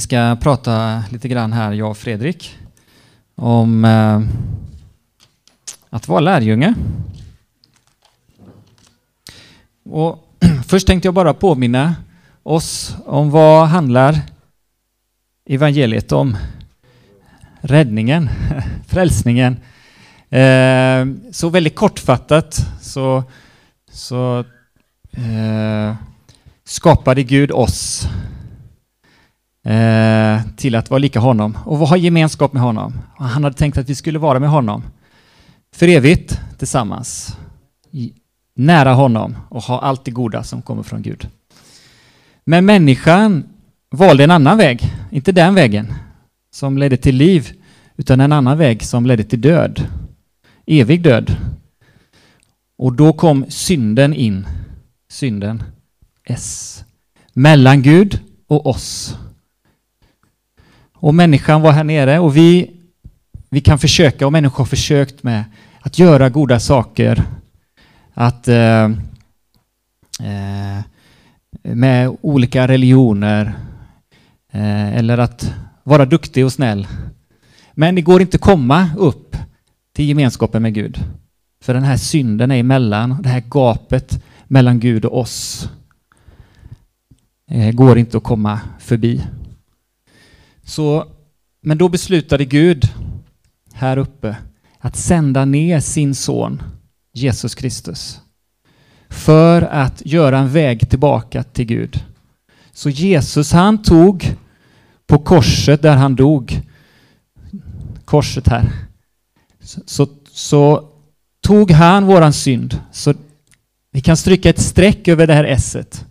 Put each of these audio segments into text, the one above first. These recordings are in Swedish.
Vi ska prata lite grann här, jag och Fredrik, om eh, att vara lärjunge. Och först tänkte jag bara påminna oss om vad handlar evangeliet om? Räddningen, frälsningen. Eh, så väldigt kortfattat så, så eh, skapade Gud oss eh, till att vara lika honom och ha gemenskap med honom. Och han hade tänkt att vi skulle vara med honom för evigt tillsammans, nära honom och ha allt det goda som kommer från Gud. Men människan valde en annan väg, inte den vägen som ledde till liv, utan en annan väg som ledde till död, evig död. Och då kom synden in, synden, S, mellan Gud och oss. Och människan var här nere och vi, vi kan försöka, och människor har försökt med att göra goda saker, att eh, eh, med olika religioner eh, eller att vara duktig och snäll. Men det går inte att komma upp till gemenskapen med Gud. För den här synden är emellan, det här gapet mellan Gud och oss eh, går inte att komma förbi. Så, men då beslutade Gud här uppe att sända ner sin son Jesus Kristus för att göra en väg tillbaka till Gud. Så Jesus han tog på korset där han dog, korset här, så, så tog han våran synd. Så vi kan stryka ett streck över det här esset.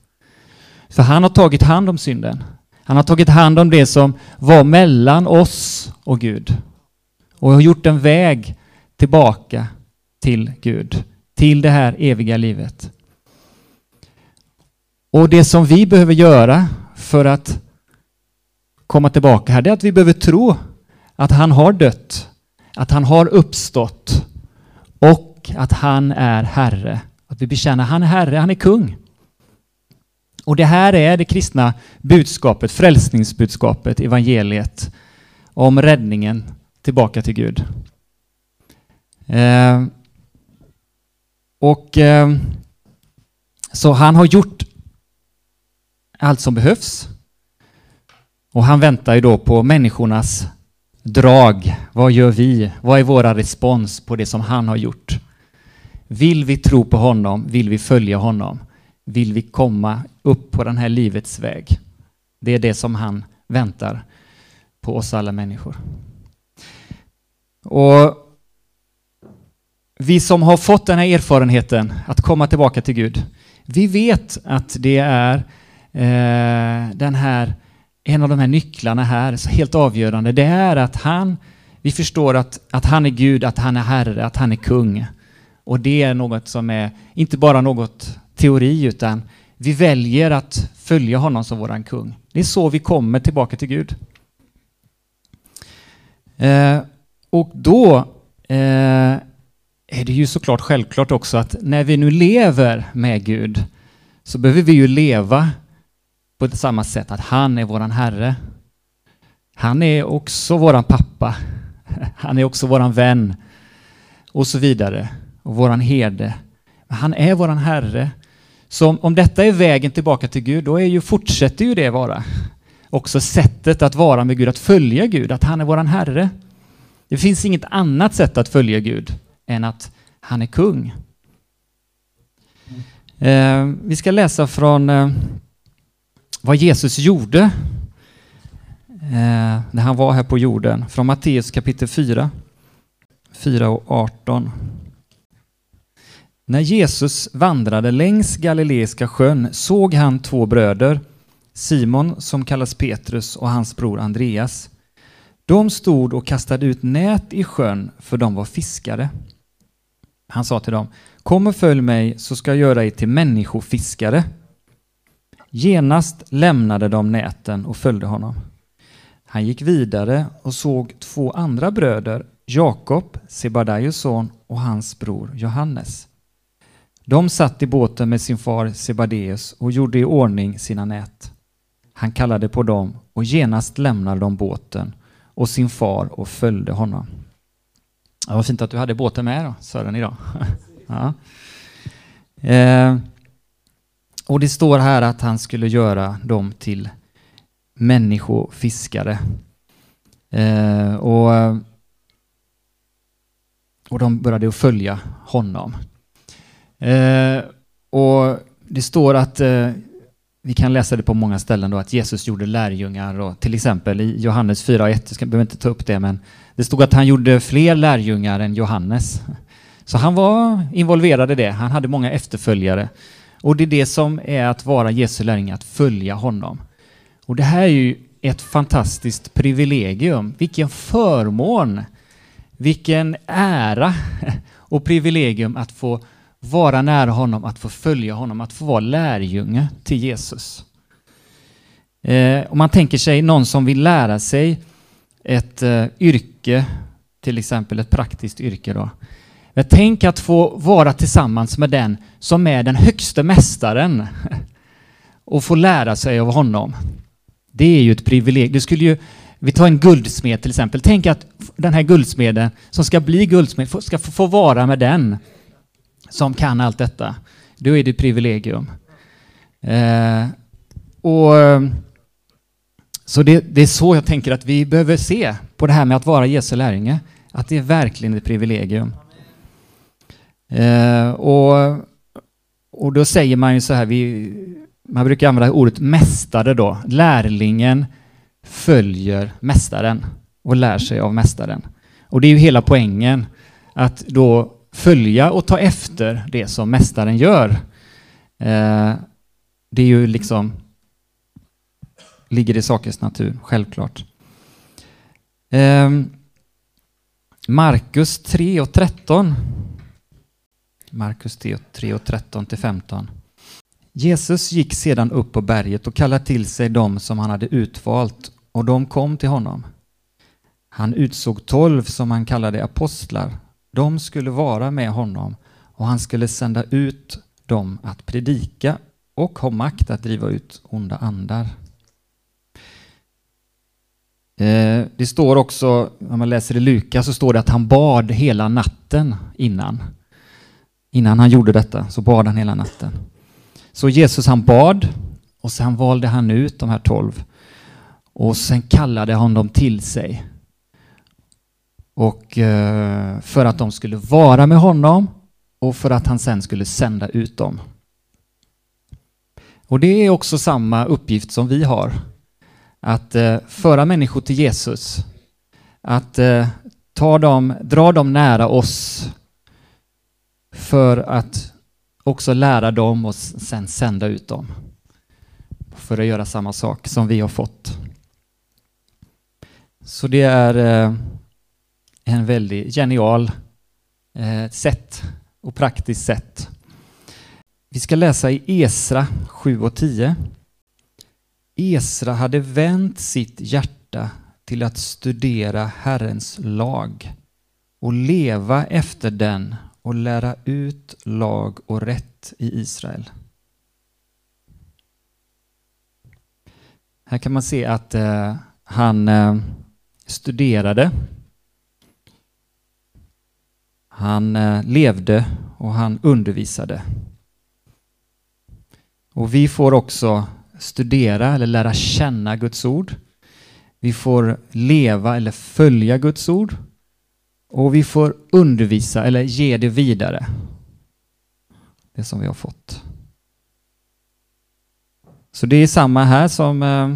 För han har tagit hand om synden. Han har tagit hand om det som var mellan oss och Gud och har gjort en väg tillbaka till Gud, till det här eviga livet. Och det som vi behöver göra för att komma tillbaka här, det är att vi behöver tro att han har dött, att han har uppstått och att han är Herre. Att vi bekänner han är Herre, han är kung. Och det här är det kristna budskapet, frälsningsbudskapet, evangeliet om räddningen tillbaka till Gud. Eh, och eh, Så han har gjort allt som behövs. Och han väntar ju då på människornas drag. Vad gör vi? Vad är våra respons på det som han har gjort? Vill vi tro på honom? Vill vi följa honom? Vill vi komma upp på den här livets väg? Det är det som han väntar på oss alla människor. Och vi som har fått den här erfarenheten att komma tillbaka till Gud, vi vet att det är eh, den här, en av de här nycklarna här, så helt avgörande, det är att han, vi förstår att, att han är Gud, att han är Herre, att han är kung. Och det är något som är, inte bara något teori, utan vi väljer att följa honom som våran kung. Det är så vi kommer tillbaka till Gud. Eh, och då eh, är det ju såklart självklart också att när vi nu lever med Gud så behöver vi ju leva på samma sätt att han är våran Herre. Han är också våran pappa. Han är också våran vän och så vidare och våran herde. Han är våran Herre. Så om, om detta är vägen tillbaka till Gud, då är ju, fortsätter ju det vara också sättet att vara med Gud, att följa Gud, att han är våran Herre. Det finns inget annat sätt att följa Gud än att han är kung. Eh, vi ska läsa från eh, vad Jesus gjorde eh, när han var här på jorden, från Matteus kapitel 4, 4 och 18. När Jesus vandrade längs Galileiska sjön såg han två bröder, Simon som kallas Petrus och hans bror Andreas. De stod och kastade ut nät i sjön för de var fiskare. Han sa till dem, kom och följ mig så ska jag göra er till människofiskare. Genast lämnade de näten och följde honom. Han gick vidare och såg två andra bröder, Jakob, Sebadaios son och hans bror Johannes. De satt i båten med sin far Sebadeus och gjorde i ordning sina nät. Han kallade på dem och genast lämnade de båten och sin far och följde honom. Ja, vad fint att du hade båten med då, Sören, idag. ja. eh, och det står här att han skulle göra dem till människofiskare. Eh, och, och de började att följa honom. Eh, och det står att eh, vi kan läsa det på många ställen då att Jesus gjorde lärjungar och till exempel i Johannes 4.1, jag behöver inte ta upp det, men det stod att han gjorde fler lärjungar än Johannes. Så han var involverad i det, han hade många efterföljare. Och det är det som är att vara Jesu lärjunge, att följa honom. Och det här är ju ett fantastiskt privilegium. Vilken förmån, vilken ära och privilegium att få vara nära honom, att få följa honom, att få vara lärjunge till Jesus. Eh, om man tänker sig någon som vill lära sig ett eh, yrke, till exempel ett praktiskt yrke då. Men tänk att få vara tillsammans med den som är den högste mästaren och få lära sig av honom. Det är ju ett privilegium. Du skulle ju, vi tar en guldsmed till exempel. Tänk att den här guldsmeden som ska bli guldsmed ska få vara med den som kan allt detta. Då är det ett privilegium. Eh, och, eh, så det, det, är så jag tänker att vi behöver se på det här med att vara Jesu lärjunge. Att det är verkligen ett privilegium. Eh, och, och då säger man ju så här, vi, man brukar använda ordet mästare då. Lärlingen följer mästaren och lär sig av mästaren. Och det är ju hela poängen, att då följa och ta efter det som mästaren gör. Eh, det är ju liksom ligger i sakens natur, självklart. Eh, Markus 3 och 13. Markus 3 och 13 till 15. Jesus gick sedan upp på berget och kallade till sig dem som han hade utvalt och de kom till honom. Han utsåg tolv som han kallade apostlar de skulle vara med honom och han skulle sända ut dem att predika och ha makt att driva ut onda andar. Eh, det står också, om man läser i Lukas, så står det att han bad hela natten innan. Innan han gjorde detta så bad han hela natten. Så Jesus han bad och sen valde han ut de här tolv och sen kallade han dem till sig och eh, för att de skulle vara med honom och för att han sen skulle sända ut dem. Och det är också samma uppgift som vi har. Att eh, föra människor till Jesus. Att eh, ta dem, dra dem nära oss för att också lära dem och sen sända ut dem. För att göra samma sak som vi har fått. Så det är eh, en väldigt genial eh, sätt och praktiskt sätt. Vi ska läsa i Esra 7 och 10. Esra hade vänt sitt hjärta till att studera Herrens lag och leva efter den och lära ut lag och rätt i Israel. Här kan man se att eh, han eh, studerade han eh, levde och han undervisade. Och vi får också studera eller lära känna Guds ord. Vi får leva eller följa Guds ord. Och vi får undervisa eller ge det vidare. Det som vi har fått. Så det är samma här som, eh,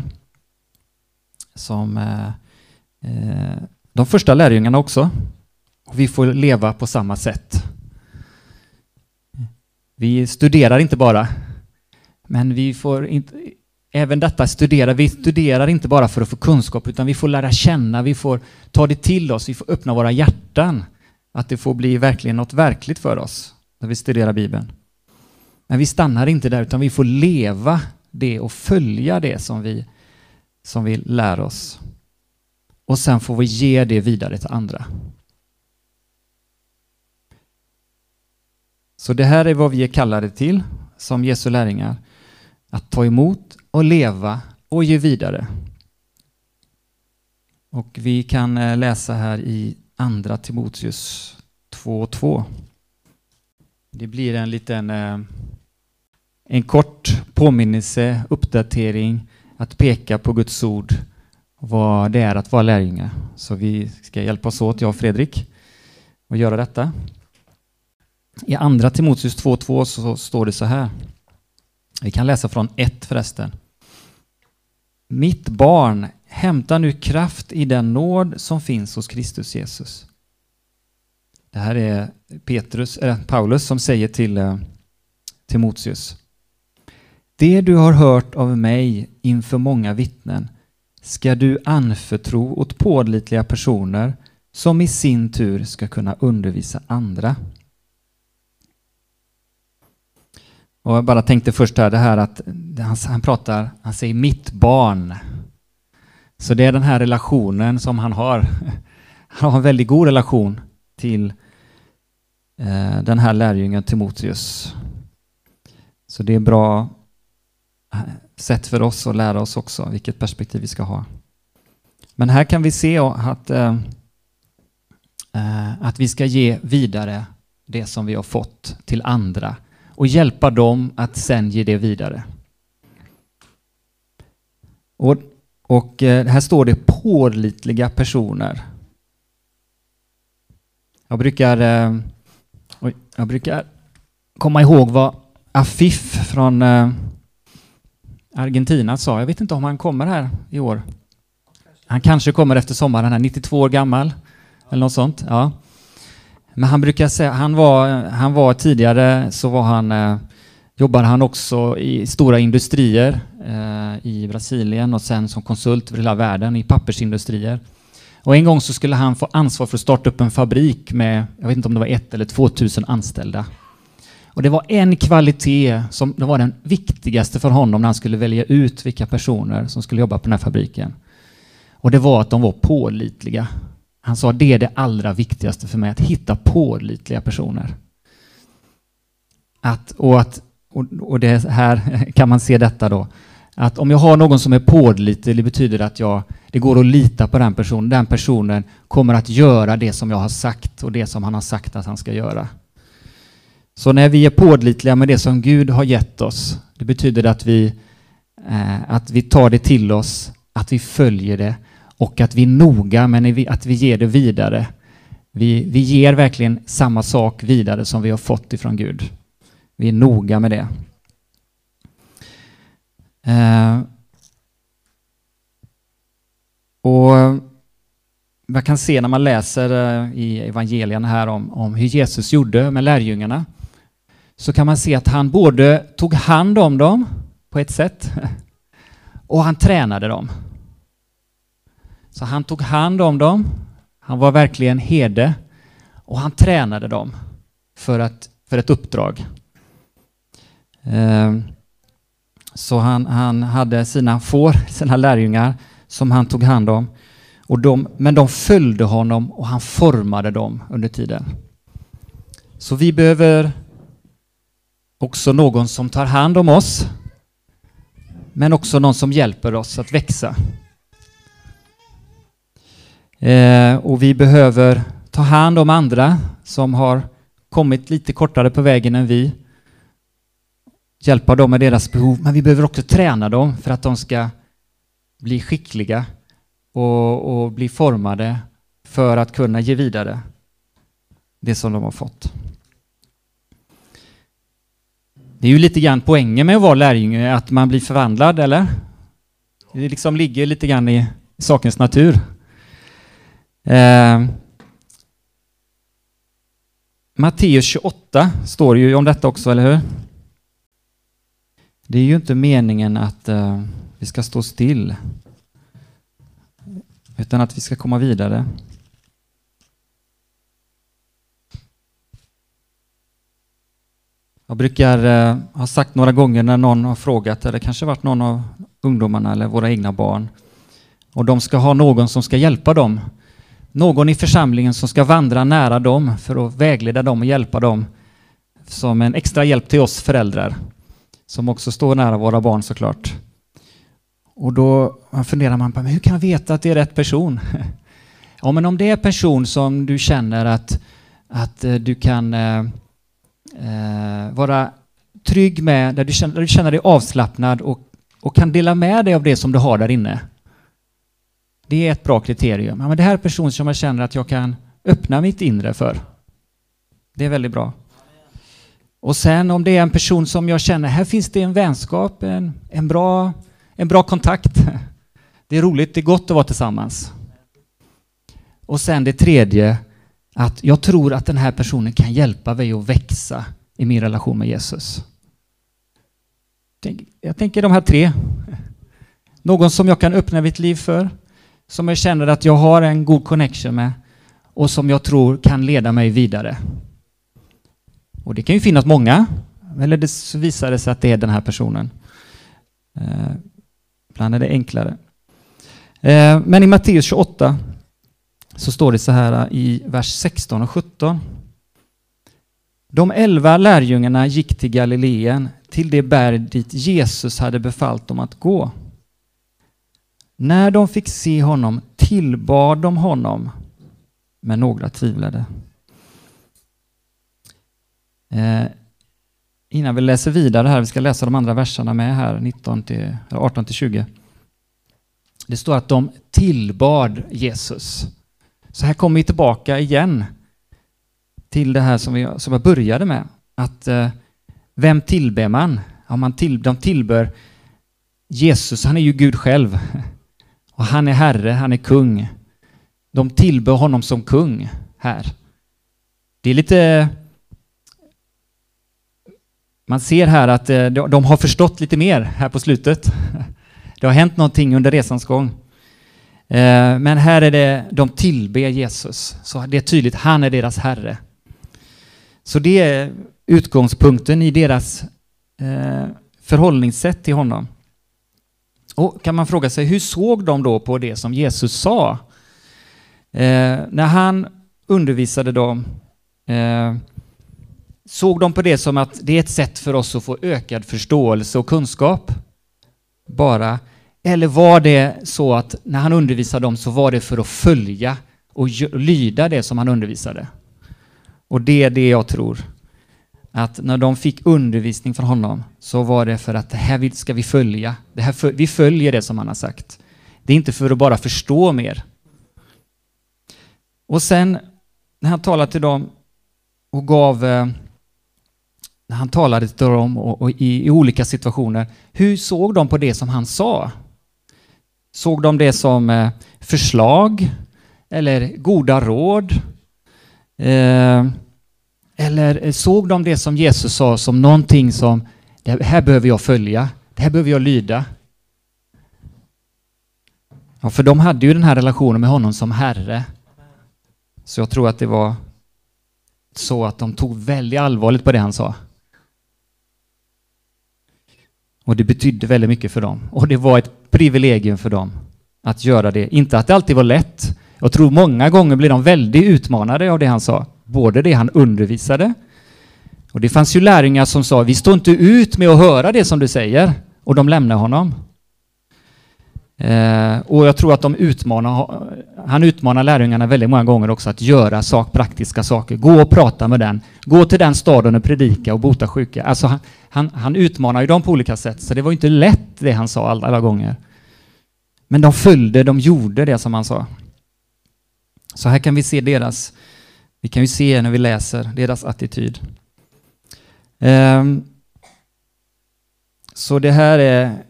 som eh, de första lärjungarna också. Och vi får leva på samma sätt. Vi studerar inte bara, men vi får inte, även detta studera. Vi studerar inte bara för att få kunskap, utan vi får lära känna, vi får ta det till oss, vi får öppna våra hjärtan. Att det får bli verkligen något verkligt för oss när vi studerar Bibeln. Men vi stannar inte där, utan vi får leva det och följa det som vi, som vi lär oss. Och sen får vi ge det vidare till andra. Så det här är vad vi är kallade till som Jesu lärjungar. Att ta emot och leva och ge vidare. Och vi kan eh, läsa här i Andra Timoteus 2.2. Det blir en liten eh, en kort påminnelse, uppdatering, att peka på Guds ord, vad det är att vara lärjunge. Så vi ska hjälpas åt, jag och Fredrik, att göra detta. I Andra Timoteus 2.2 så står det så här. Vi kan läsa från 1 förresten. Mitt barn, hämta nu kraft i den nåd som finns hos Kristus Jesus. Det här är Petrus, äh, Paulus som säger till äh, Timoteus. Det du har hört av mig inför många vittnen ska du anförtro åt pålitliga personer som i sin tur ska kunna undervisa andra. Och jag bara tänkte först här det här att han, han pratar, han säger mitt barn. Så det är den här relationen som han har. Han har en väldigt god relation till eh, den här lärjungen Timoteus. Så det är bra eh, sätt för oss att lära oss också vilket perspektiv vi ska ha. Men här kan vi se att, eh, eh, att vi ska ge vidare det som vi har fått till andra och hjälpa dem att sen ge det vidare. Och, och eh, här står det pålitliga personer. Jag brukar, eh, jag brukar komma ihåg vad Afif från eh, Argentina sa. Jag vet inte om han kommer här i år. Han kanske kommer efter sommaren, han är 92 år gammal. Eller något sånt. Ja. Men han brukar säga, han var, han var tidigare så var han, eh, jobbade han också i stora industrier eh, i Brasilien och sen som konsult över hela världen i pappersindustrier. Och en gång så skulle han få ansvar för att starta upp en fabrik med, jag vet inte om det var ett eller två tusen anställda. Och det var en kvalitet som det var den viktigaste för honom när han skulle välja ut vilka personer som skulle jobba på den här fabriken. Och det var att de var pålitliga. Han sa det är det allra viktigaste för mig, att hitta pålitliga personer. Att, och, att, och, och det här kan man se detta då, att om jag har någon som är pålitlig, det betyder att jag, det går att lita på den personen. Den personen kommer att göra det som jag har sagt och det som han har sagt att han ska göra. Så när vi är pålitliga med det som Gud har gett oss, det betyder att vi, eh, att vi tar det till oss, att vi följer det och att vi är noga med att vi ger det vidare. Vi, vi ger verkligen samma sak vidare som vi har fått ifrån Gud. Vi är noga med det. Eh, och man kan se när man läser eh, i evangelierna här om, om hur Jesus gjorde med lärjungarna så kan man se att han både tog hand om dem på ett sätt och han tränade dem. Så han tog hand om dem, han var verkligen herde och han tränade dem för, att, för ett uppdrag. Ehm, så han, han hade sina får, sina lärjungar, som han tog hand om. Och de, men de följde honom och han formade dem under tiden. Så vi behöver också någon som tar hand om oss, men också någon som hjälper oss att växa. Eh, och vi behöver ta hand om andra som har kommit lite kortare på vägen än vi. Hjälpa dem med deras behov, men vi behöver också träna dem för att de ska bli skickliga och, och bli formade för att kunna ge vidare det som de har fått. Det är ju lite grann poängen med att vara lärjunge, att man blir förvandlad, eller? Det liksom ligger lite grann i sakens natur. Eh, Matteus 28 står ju om detta också, eller hur? Det är ju inte meningen att eh, vi ska stå still, utan att vi ska komma vidare. Jag brukar eh, ha sagt några gånger när någon har frågat, eller kanske varit någon av ungdomarna eller våra egna barn, och de ska ha någon som ska hjälpa dem någon i församlingen som ska vandra nära dem för att vägleda dem och hjälpa dem som en extra hjälp till oss föräldrar som också står nära våra barn såklart. Och då funderar man på men hur kan jag veta att det är rätt person? ja, men om det är en person som du känner att, att eh, du kan eh, eh, vara trygg med, där du känner, där du känner dig avslappnad och, och kan dela med dig av det som du har där inne. Det är ett bra kriterium. Ja, men det här är personer person som jag känner att jag kan öppna mitt inre för. Det är väldigt bra. Och sen om det är en person som jag känner, här finns det en vänskap, en, en, bra, en bra kontakt. Det är roligt, det är gott att vara tillsammans. Och sen det tredje, att jag tror att den här personen kan hjälpa mig att växa i min relation med Jesus. Jag tänker de här tre. Någon som jag kan öppna mitt liv för, som jag känner att jag har en god connection med och som jag tror kan leda mig vidare. Och det kan ju finnas många, eller det visar sig att det är den här personen. Eh, ibland är det enklare. Eh, men i Matteus 28 så står det så här i vers 16 och 17. De elva lärjungarna gick till Galileen, till det berg dit Jesus hade befallt dem att gå. När de fick se honom tillbad de honom, men några tvivlade. Eh, innan vi läser vidare här, vi ska läsa de andra verserna med här, 18-20. Eh, det står att de tillbad Jesus. Så här kommer vi tillbaka igen till det här som, vi, som jag började med. Att eh, vem tillber man? Ja, man till, de tillbör Jesus, han är ju Gud själv. Och han är Herre, han är kung. De tillbör honom som kung här. Det är lite... Man ser här att eh, de har förstått lite mer här på slutet. Det har hänt någonting under resans gång. Eh, men här är det, de tillber Jesus. Så det är tydligt, han är deras Herre. Så det är utgångspunkten i deras eh, förhållningssätt till honom. Och kan man fråga sig, hur såg de då på det som Jesus sa? Eh, när han undervisade dem, eh, såg de på det som att det är ett sätt för oss att få ökad förståelse och kunskap? Bara. Eller var det så att när han undervisade dem så var det för att följa och lyda det som han undervisade? Och det är det jag tror. Att när de fick undervisning från honom så var det för att det här ska vi följa. Det här, vi följer det som han har sagt. Det är inte för att bara förstå mer. Och sen när han talade till dem och gav eh, när han talade till dem och, och i, i, olika situationer, hur såg de på det som han sa? Såg de det som eh, förslag eller goda råd? Eh, eller eh, såg de det som Jesus sa som någonting som det här behöver jag följa, det här behöver jag lyda? Ja, för de hade ju den här relationen med honom som Herre. Så jag tror att det var så att de tog väldigt allvarligt på det han sa. Och det betydde väldigt mycket för dem. Och det var ett privilegium för dem att göra det. Inte att det alltid var lätt. Jag tror många gånger blev de väldigt utmanade av det han sa både det han undervisade, och det fanns ju lärjungar som sa vi står inte ut med att höra det som du säger, och de lämnar honom. Eh, och jag tror att de utmanar, han utmanar lärjungarna väldigt många gånger också att göra sak, praktiska saker. Gå och prata med den. Gå till den staden och predika och bota sjuka. Alltså han, han, han utmanar ju dem på olika sätt, så det var inte lätt det han sa alla, alla gånger. Men de följde, de gjorde det som han sa. Så här kan vi se deras vi kan ju se när vi läser deras attityd. Um, så det här är,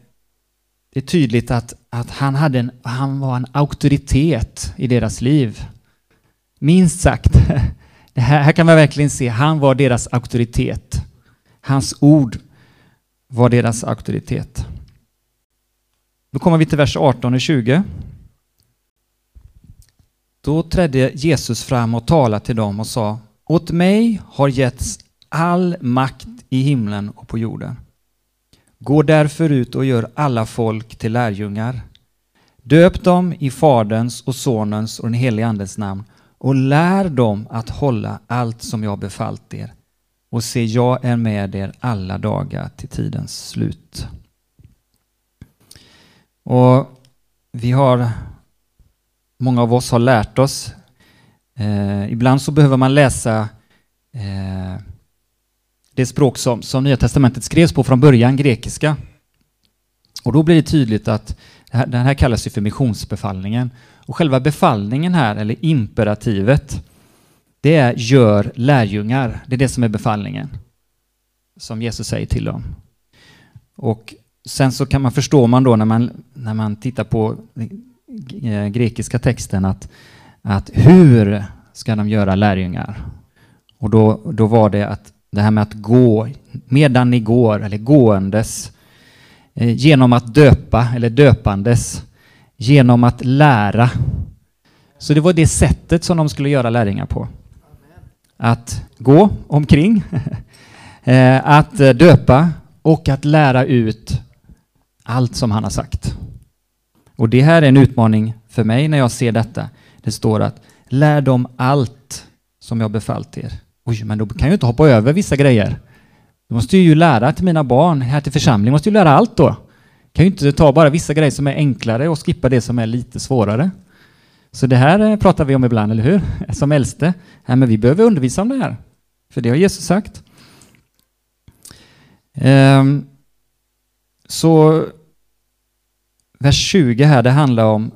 det är tydligt att, att han, hade en, han var en auktoritet i deras liv. Minst sagt. Det här, här kan man verkligen se, han var deras auktoritet. Hans ord var deras auktoritet. Då kommer vi till vers 18 och 20. Då trädde Jesus fram och talade till dem och sa Åt mig har getts all makt i himlen och på jorden. Gå därför ut och gör alla folk till lärjungar. Döp dem i Faderns och Sonens och den helige Andes namn och lär dem att hålla allt som jag befallt er. Och se, jag är med er alla dagar till tidens slut. Och vi har, många av oss har lärt oss, eh, ibland så behöver man läsa eh, det språk som, som Nya Testamentet skrevs på från början, grekiska. Och då blir det tydligt att den här kallas ju för missionsbefallningen. Och själva befallningen här, eller imperativet, det är gör lärjungar. Det är det som är befallningen. Som Jesus säger till dem. Och sen så kan man förstå man då när man, när man tittar på Eh, grekiska texten att, att hur ska de göra lärjungar? Och då, då var det att det här med att gå medan ni går, eller gåendes, eh, genom att döpa, eller döpandes, genom att lära. Så det var det sättet som de skulle göra lärjungar på. Att gå omkring, eh, att döpa och att lära ut allt som han har sagt. Och det här är en utmaning för mig när jag ser detta. Det står att lär dem allt som jag befallt er. Oj, men då kan jag ju inte hoppa över vissa grejer. Då måste jag ju lära till mina barn här till församlingen, måste ju lära allt då. Kan ju inte ta bara vissa grejer som är enklare och skippa det som är lite svårare. Så det här eh, pratar vi om ibland, eller hur? Som äldste. Ja, men vi behöver undervisa om det här. För det har Jesus sagt. Ehm, så vers 20 här, det handlar om,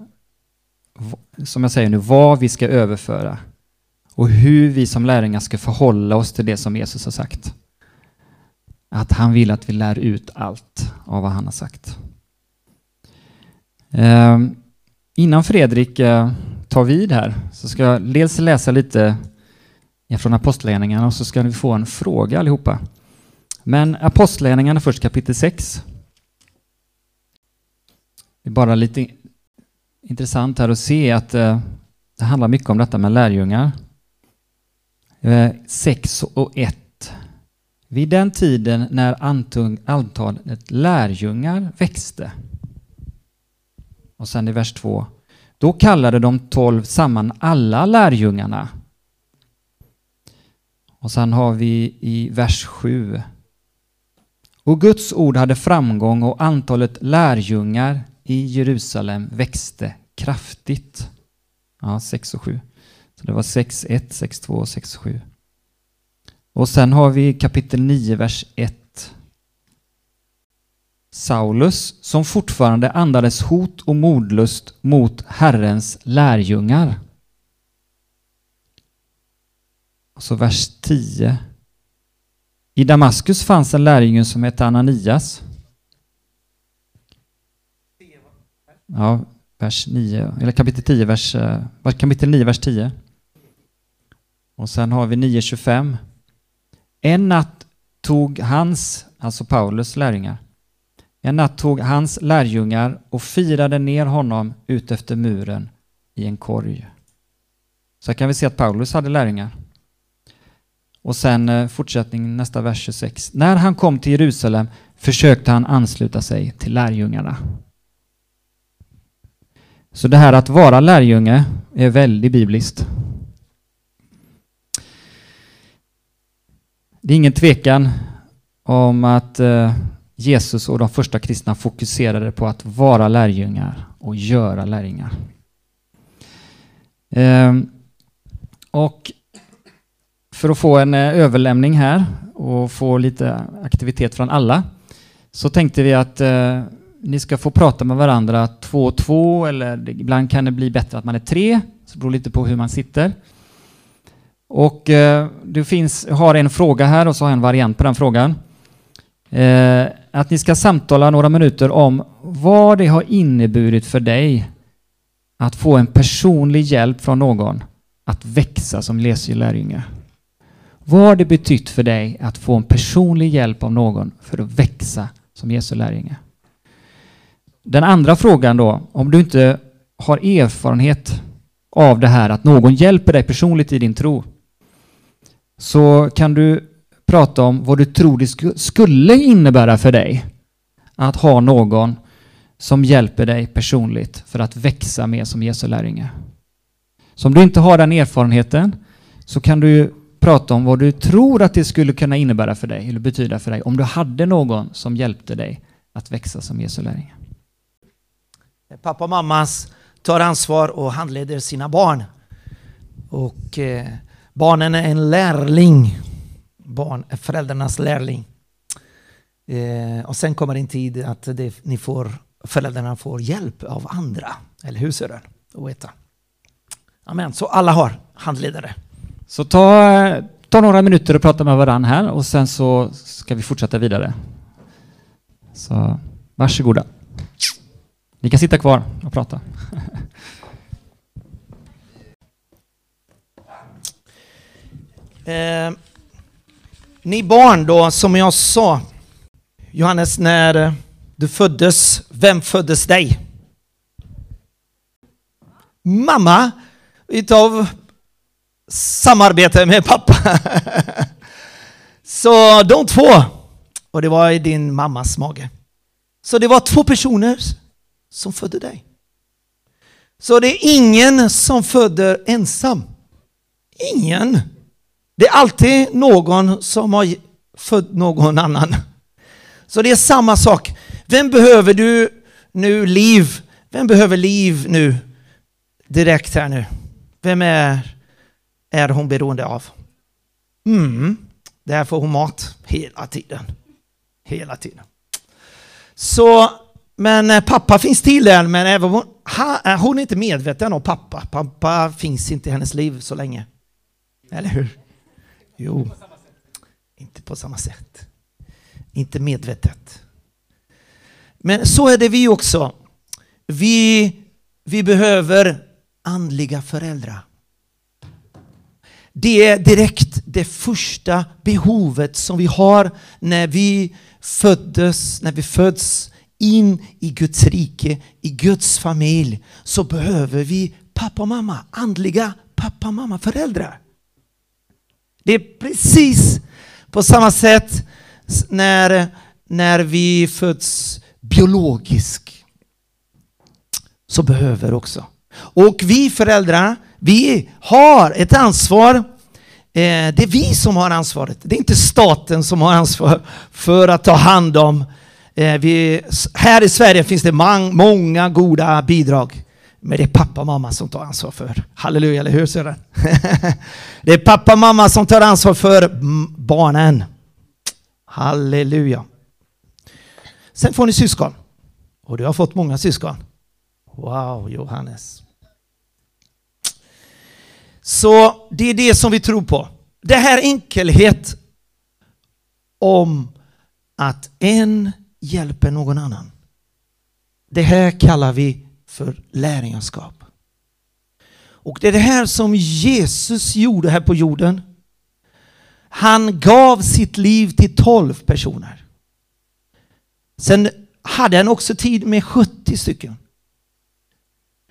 som jag säger nu, vad vi ska överföra och hur vi som lärjungar ska förhålla oss till det som Jesus har sagt. Att han vill att vi lär ut allt av vad han har sagt. Eh, innan Fredrik eh, tar vid här så ska jag dels läsa lite från Apostlagärningarna och så ska vi få en fråga allihopa. Men Apostlagärningarna först kapitel 6. Det är bara lite intressant här att se att eh, det handlar mycket om detta med lärjungar. Eh, 6 och 1. Vid den tiden när antalet lärjungar växte. Och sen i vers 2. Då kallade de tolv samman alla lärjungarna. Och sen har vi i vers 7. Och Guds ord hade framgång och antalet lärjungar i Jerusalem växte kraftigt. Ja, 6 och 7. Så det var 6.1, 6.2 och 6.7. Och sen har vi kapitel 9, vers 1. Saulus, som fortfarande andades hot och mordlust mot Herrens lärjungar. Och så vers 10. I Damaskus fanns en lärjunge som hette Ananias. Ja, vers 9, eller kapitel 10, eh, vers, kapitel 9, vers 10. Och sen har vi 9.25. En natt tog hans, alltså Paulus lärjungar, en natt tog hans lärjungar och firade ner honom ut efter muren i en korg. Så här kan vi se att Paulus hade lärjungar. Och sen eh, fortsättning nästa vers 26. När han kom till Jerusalem försökte han ansluta sig till lärjungarna. Så det här att vara lärjunge är väldigt bibliskt. Det är ingen tvekan om att eh, Jesus och de första kristna fokuserade på att vara lärjungar och göra lärjungar. Ehm, och för att få en eh, överlämning här och få lite aktivitet från alla så tänkte vi att eh, ni ska få prata med varandra två och två eller ibland kan det bli bättre att man är tre, så det beror lite på hur man sitter. Och eh, du finns, har en fråga här och så har jag en variant på den frågan. Eh, att ni ska samtala några minuter om vad det har inneburit för dig att få en personlig hjälp från någon att växa som lärjunge. Vad har det betytt för dig att få en personlig hjälp av någon för att växa som Jesu lärjunge? Den andra frågan då, om du inte har erfarenhet av det här att någon hjälper dig personligt i din tro, så kan du prata om vad du tror det skulle innebära för dig att ha någon som hjälper dig personligt för att växa mer som Jesu lärjunge. Så om du inte har den erfarenheten så kan du prata om vad du tror att det skulle kunna innebära för dig eller betyda för dig om du hade någon som hjälpte dig att växa som Jesu lärjunge. Pappa och mamma tar ansvar och handleder sina barn. Och eh, barnen är en lärling. Barn är föräldrarnas lärling. Eh, och sen kommer en tid att det, ni får, föräldrarna får hjälp av andra. Eller hur Sören? Amen. Så alla har handledare. Så ta, ta några minuter och prata med varandra här och sen så ska vi fortsätta vidare. Så varsågoda. Ni kan sitta kvar och prata. Eh, ni barn då, som jag sa, Johannes, när du föddes, vem föddes dig? Mamma, utav samarbete med pappa. Så de två, och det var i din mammas mage. Så det var två personer som födde dig. Så det är ingen som föder ensam. Ingen. Det är alltid någon som har fött någon annan. Så det är samma sak. Vem behöver du nu liv? Vem behöver liv nu? Direkt här nu. Vem är, är hon beroende av? Mm, där får hon mat hela tiden. Hela tiden. Så, men eh, pappa finns till där, men även hon, eh, hon är inte medveten om pappa. Pappa finns inte i hennes liv så länge. Eller hur? Jo, inte på samma sätt. Inte medvetet. Men så är det vi också. Vi, vi behöver andliga föräldrar. Det är direkt det första behovet som vi har när vi föddes, när vi föds in i Guds rike, i Guds familj, så behöver vi pappa och mamma, andliga pappa och mamma, föräldrar. Det är precis på samma sätt när, när vi föds biologiskt. Så behöver också. Och vi föräldrar, vi har ett ansvar. Eh, det är vi som har ansvaret. Det är inte staten som har ansvar för att ta hand om. Eh, vi, här i Sverige finns det många goda bidrag. Men det är pappa och mamma som tar ansvar för. Halleluja, eller hur Sören? det är pappa och mamma som tar ansvar för barnen. Halleluja. Sen får ni syskon. Och du har fått många syskon. Wow, Johannes. Så det är det som vi tror på. Det här enkelhet om att en hjälper någon annan. Det här kallar vi för lärjungaskap. Och det är det här som Jesus gjorde här på jorden. Han gav sitt liv till tolv personer. Sen hade han också tid med 70 stycken.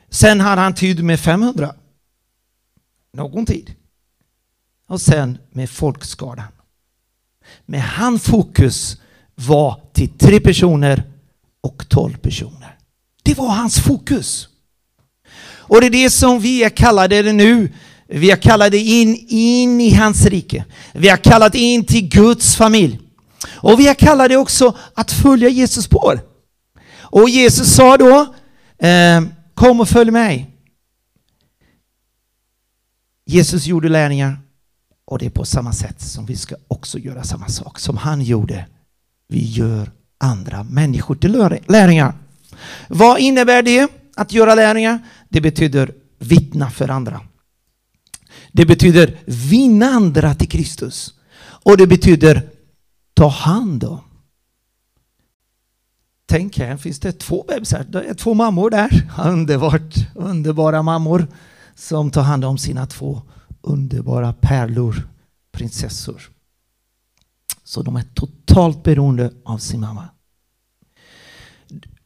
Sen hade han tid med 500. Någon tid. Och sen med folkskadan. Med hans fokus var till tre personer och tolv personer. Det var hans fokus. Och det är det som vi är kallade nu. Vi är kallade in, in i hans rike. Vi är kallat in till Guds familj. Och vi är kallade också att följa Jesus spår. Och Jesus sa då, eh, kom och följ mig. Jesus gjorde lärningar och det är på samma sätt som vi ska också göra samma sak som han gjorde. Vi gör andra människor till lärlingar. Vad innebär det att göra lärlingar? Det betyder vittna för andra. Det betyder vinna andra till Kristus. Och det betyder ta hand om. Tänk här finns det två bebisar, det är två mammor där. Underbart, underbara mammor som tar hand om sina två underbara pärlor, prinsessor. Så de är totalt totalt beroende av sin mamma.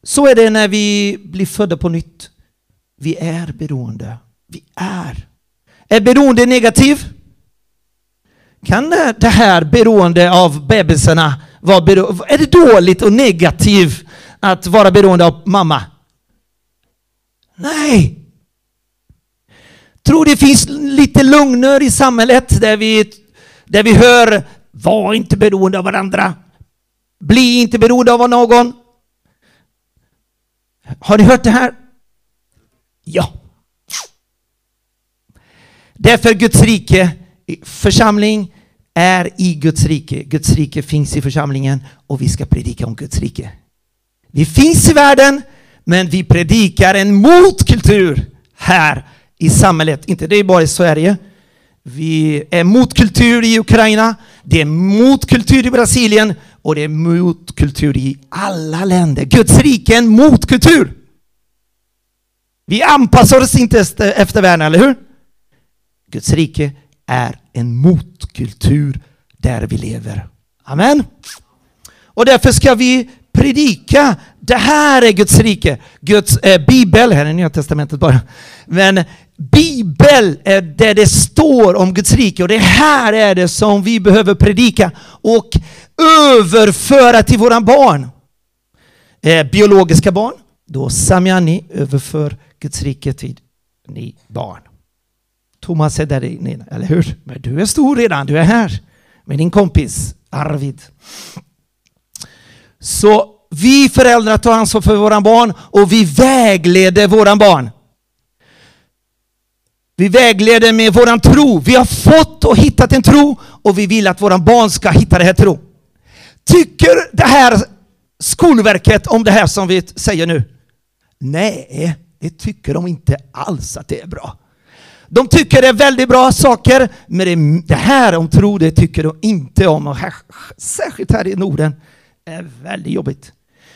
Så är det när vi blir födda på nytt. Vi är beroende. Vi är. Är beroende negativ? Kan det här beroende av bebisarna vara beroende? Är det dåligt och negativt att vara beroende av mamma? Nej. Tror det finns lite lögner i samhället där vi, där vi hör var inte beroende av varandra. Bli inte beroende av någon. Har ni hört det här? Ja. Därför Guds rike, församling är i Guds rike. Guds rike finns i församlingen och vi ska predika om Guds rike. Vi finns i världen, men vi predikar en motkultur här i samhället. Inte det är bara i Sverige. Vi är motkultur i Ukraina, det är motkultur i Brasilien och det är motkultur i alla länder. Guds rike är en motkultur. Vi anpassar oss inte efter världen, eller hur? Guds rike är en motkultur där vi lever. Amen. Och därför ska vi predika. Det här är Guds rike. Guds eh, bibel, här är Nya Testamentet bara. Men bibel är där det står om Guds rike och det här är det som vi behöver predika och överföra till våra barn. Eh, biologiska barn, då Samiani överför Guds rike till ni barn. Thomas är där inne, eller hur? Men du är stor redan, du är här med din kompis Arvid. Så vi föräldrar tar ansvar för våra barn och vi vägleder våra barn. Vi vägleder med våran tro. Vi har fått och hittat en tro och vi vill att våra barn ska hitta det här tro. Tycker det här Skolverket om det här som vi säger nu? Nej, det tycker de inte alls att det är bra. De tycker det är väldigt bra saker, men det här om tro, det tycker de inte om. Och här, särskilt här i Norden är väldigt jobbigt.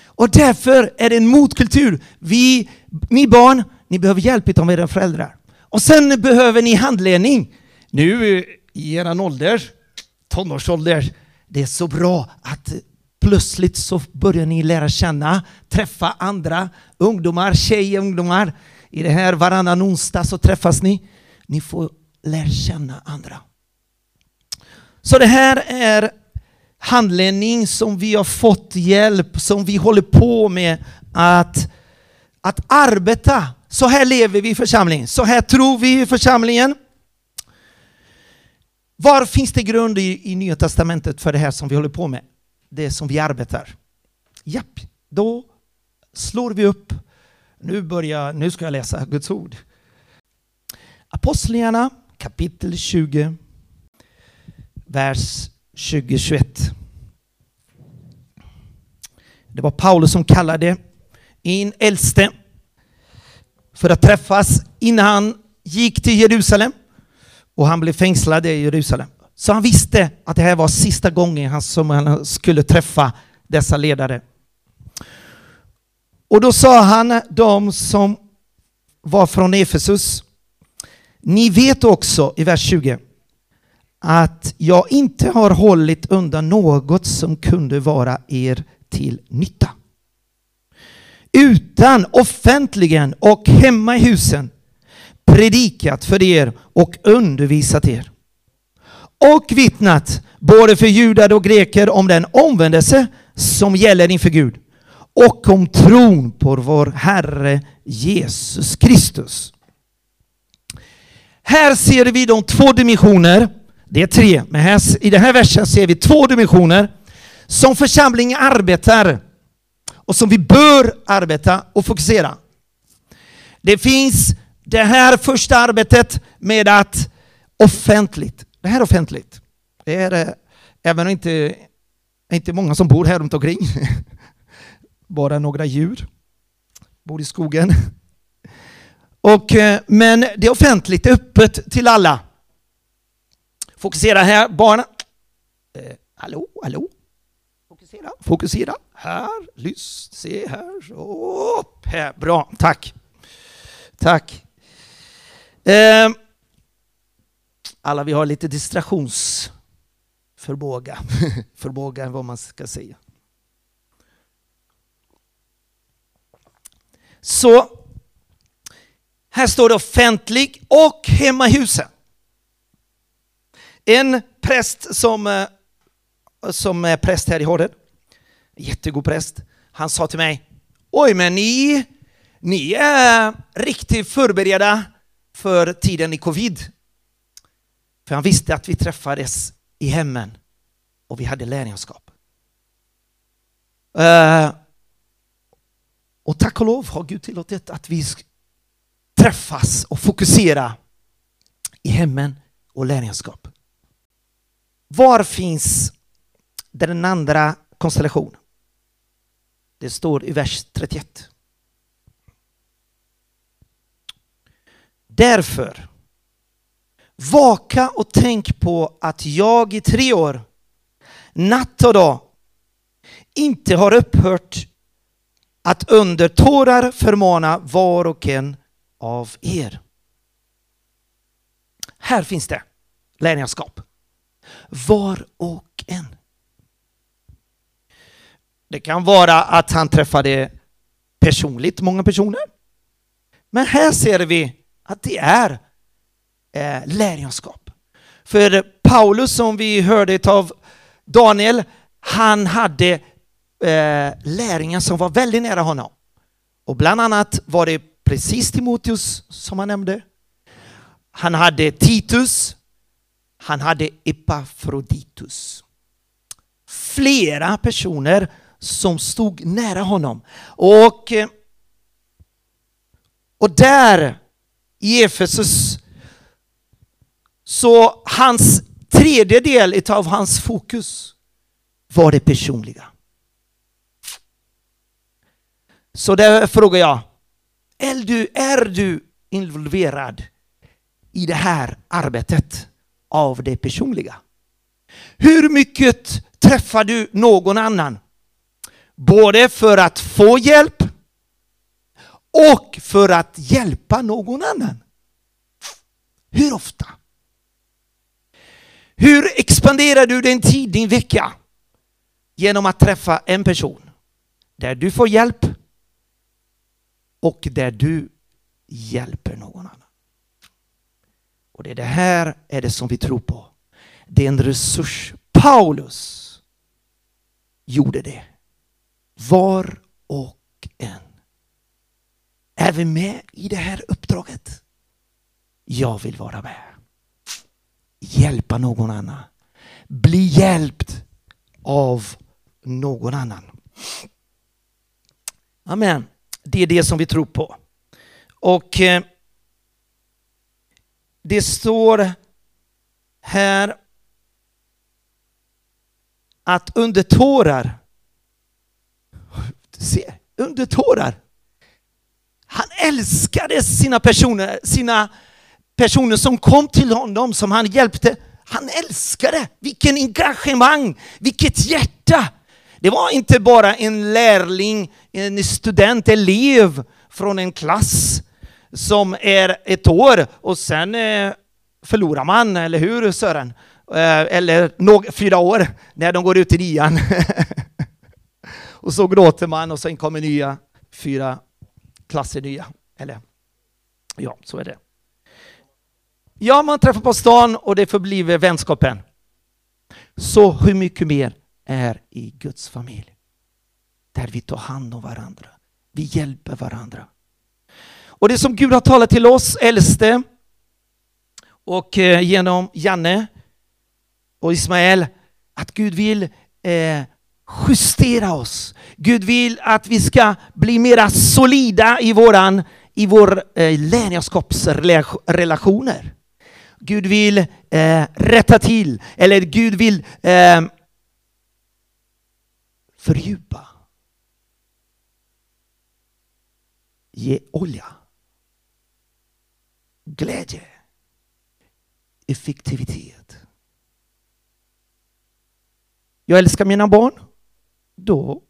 Och därför är det en motkultur. Vi, ni barn, ni behöver hjälp av era föräldrar. Och sen behöver ni handledning. Nu eh, i er ålder, tonårsålder, det är så bra att plötsligt så börjar ni lära känna, träffa andra ungdomar, tjejer, ungdomar. I det här varannan onsdag så träffas ni. Ni får lära känna andra. Så det här är handledning som vi har fått hjälp, som vi håller på med att, att arbeta. Så här lever vi i församlingen, så här tror vi i församlingen. Var finns det grund i, i Nya Testamentet för det här som vi håller på med? Det som vi arbetar. Japp, då slår vi upp. Nu, börjar, nu ska jag läsa Guds ord. Apostlagärningarna kapitel 20, vers 20-21. Det var Paulus som kallade in äldste för att träffas innan han gick till Jerusalem och han blev fängslad i Jerusalem. Så han visste att det här var sista gången han, som han skulle träffa dessa ledare. Och då sa han de som var från Efesus ni vet också i vers 20 att jag inte har hållit undan något som kunde vara er till nytta. Utan offentligen och hemma i husen predikat för er och undervisat er. Och vittnat både för judar och greker om den omvändelse som gäller inför Gud och om tron på vår Herre Jesus Kristus. Här ser vi de två dimensioner, det är tre, men här, i den här versen ser vi två dimensioner som församlingen arbetar och som vi bör arbeta och fokusera. Det finns det här första arbetet med att offentligt, det här är offentligt. Det är även om inte inte många som bor här runt omkring. Bara några djur bor i skogen. Och, eh, men det är offentligt, öppet till alla. Fokusera här, barnen. Eh, hallå, hallå. Fokusera, fokusera. Här, lyssna, se här. Upp, här. Bra, tack. Tack. Eh, alla vi har lite distraktionsförmåga. Förmåga vad man ska säga. Så här står det offentlig och hemma i huset. En präst som, eh, som är präst här i Hården, jättegod präst, han sa till mig, oj men ni, ni är riktigt förberedda för tiden i covid. För han visste att vi träffades i hemmen och vi hade lärjungaskap. Uh, och tack och lov har Gud tillåtit att vi träffas och fokusera i hemmen och lärjungaskap. Var finns den andra konstellationen? Det står i vers 31. Därför, vaka och tänk på att jag i tre år, natt och dag, inte har upphört att under tårar förmana var och en av er. Här finns det lärjungaskap. Var och en. Det kan vara att han träffade personligt många personer. Men här ser vi att det är eh. För Paulus som vi hörde av Daniel, han hade eh, lärjungar som var väldigt nära honom. Och bland annat var det precis Timoteus som han nämnde. Han hade Titus, han hade Epafroditus. Flera personer som stod nära honom. Och, eh, och där i Efesus så hans tredje del av hans fokus var det personliga. Så där frågar jag, är du, är du involverad i det här arbetet av det personliga? Hur mycket träffar du någon annan? Både för att få hjälp och för att hjälpa någon annan. Hur ofta? Hur expanderar du din tid, din vecka? Genom att träffa en person där du får hjälp och där du hjälper någon annan. Och det är det här är det som vi tror på. Det är en resurs. Paulus gjorde det. Var och en. Är vi med i det här uppdraget? Jag vill vara med. Hjälpa någon annan. Bli hjälpt av någon annan. Amen. Det är det som vi tror på. Och eh, det står här att under tårar, se, under tårar, han älskade sina personer, sina personer som kom till honom, som han hjälpte. Han älskade, vilken engagemang, vilket hjärta. Det var inte bara en lärling, en student, elev från en klass som är ett år och sen eh, förlorar man, eller hur Sören? Eh, eller fyra år när de går ut i nian. och så gråter man och sen kommer nya fyra klasser nya. Eller ja, så är det. Ja, man träffar på stan och det förbliver vänskapen. Så hur mycket mer är i Guds familj? Där vi tar hand om varandra. Vi hjälper varandra. Och det som Gud har talat till oss äldste och eh, genom Janne och Ismael, att Gud vill eh, justera oss. Gud vill att vi ska bli mera solida i, våran, i vår eh, lärjungaskapsrelationer. Gud vill eh, rätta till, eller Gud vill eh, fördjupa. Ge olja. Glädje. Effektivitet. Jag älskar mina barn. Då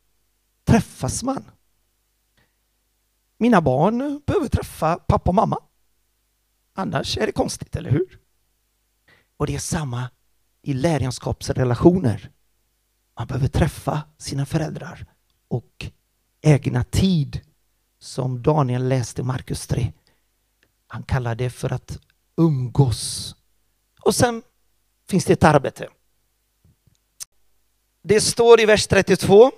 träffas man. Mina barn behöver träffa pappa och mamma. Annars är det konstigt, eller hur? Och det är samma i lärjunskapsrelationer. Man behöver träffa sina föräldrar och ägna tid som Daniel läste i Markus 3. Han kallar det för att umgås. Och sen finns det ett arbete. Det står i vers 32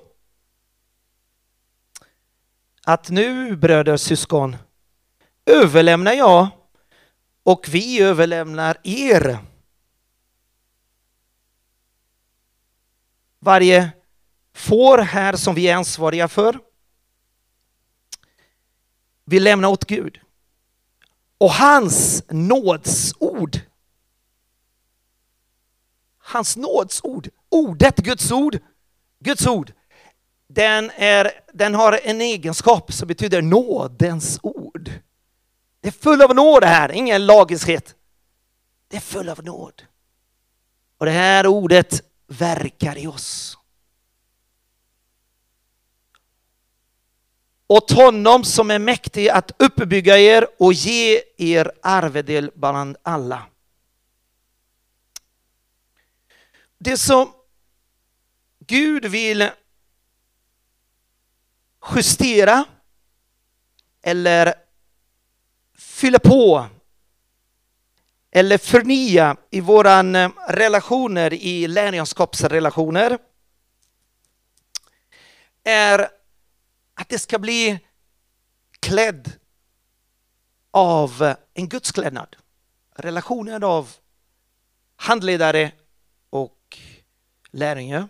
att nu bröder och syskon överlämnar jag och vi överlämnar er varje får här som vi är ansvariga för. Vi lämnar åt Gud. Och hans nådsord. Hans nådsord, ordet, Guds ord, Guds ord, den, är, den har en egenskap som betyder nådens ord. Det är full av nåd det här, ingen lagiskhet. Det är full av nåd. Och det här ordet verkar i oss. åt honom som är mäktig att uppbygga er och ge er arvedel bland alla. Det som Gud vill justera eller fylla på eller förnya i våra eh, relationer, i lärjunskapsrelationer är att det ska bli klädd av en gudsklädnad. Relationen av handledare och lärjunge.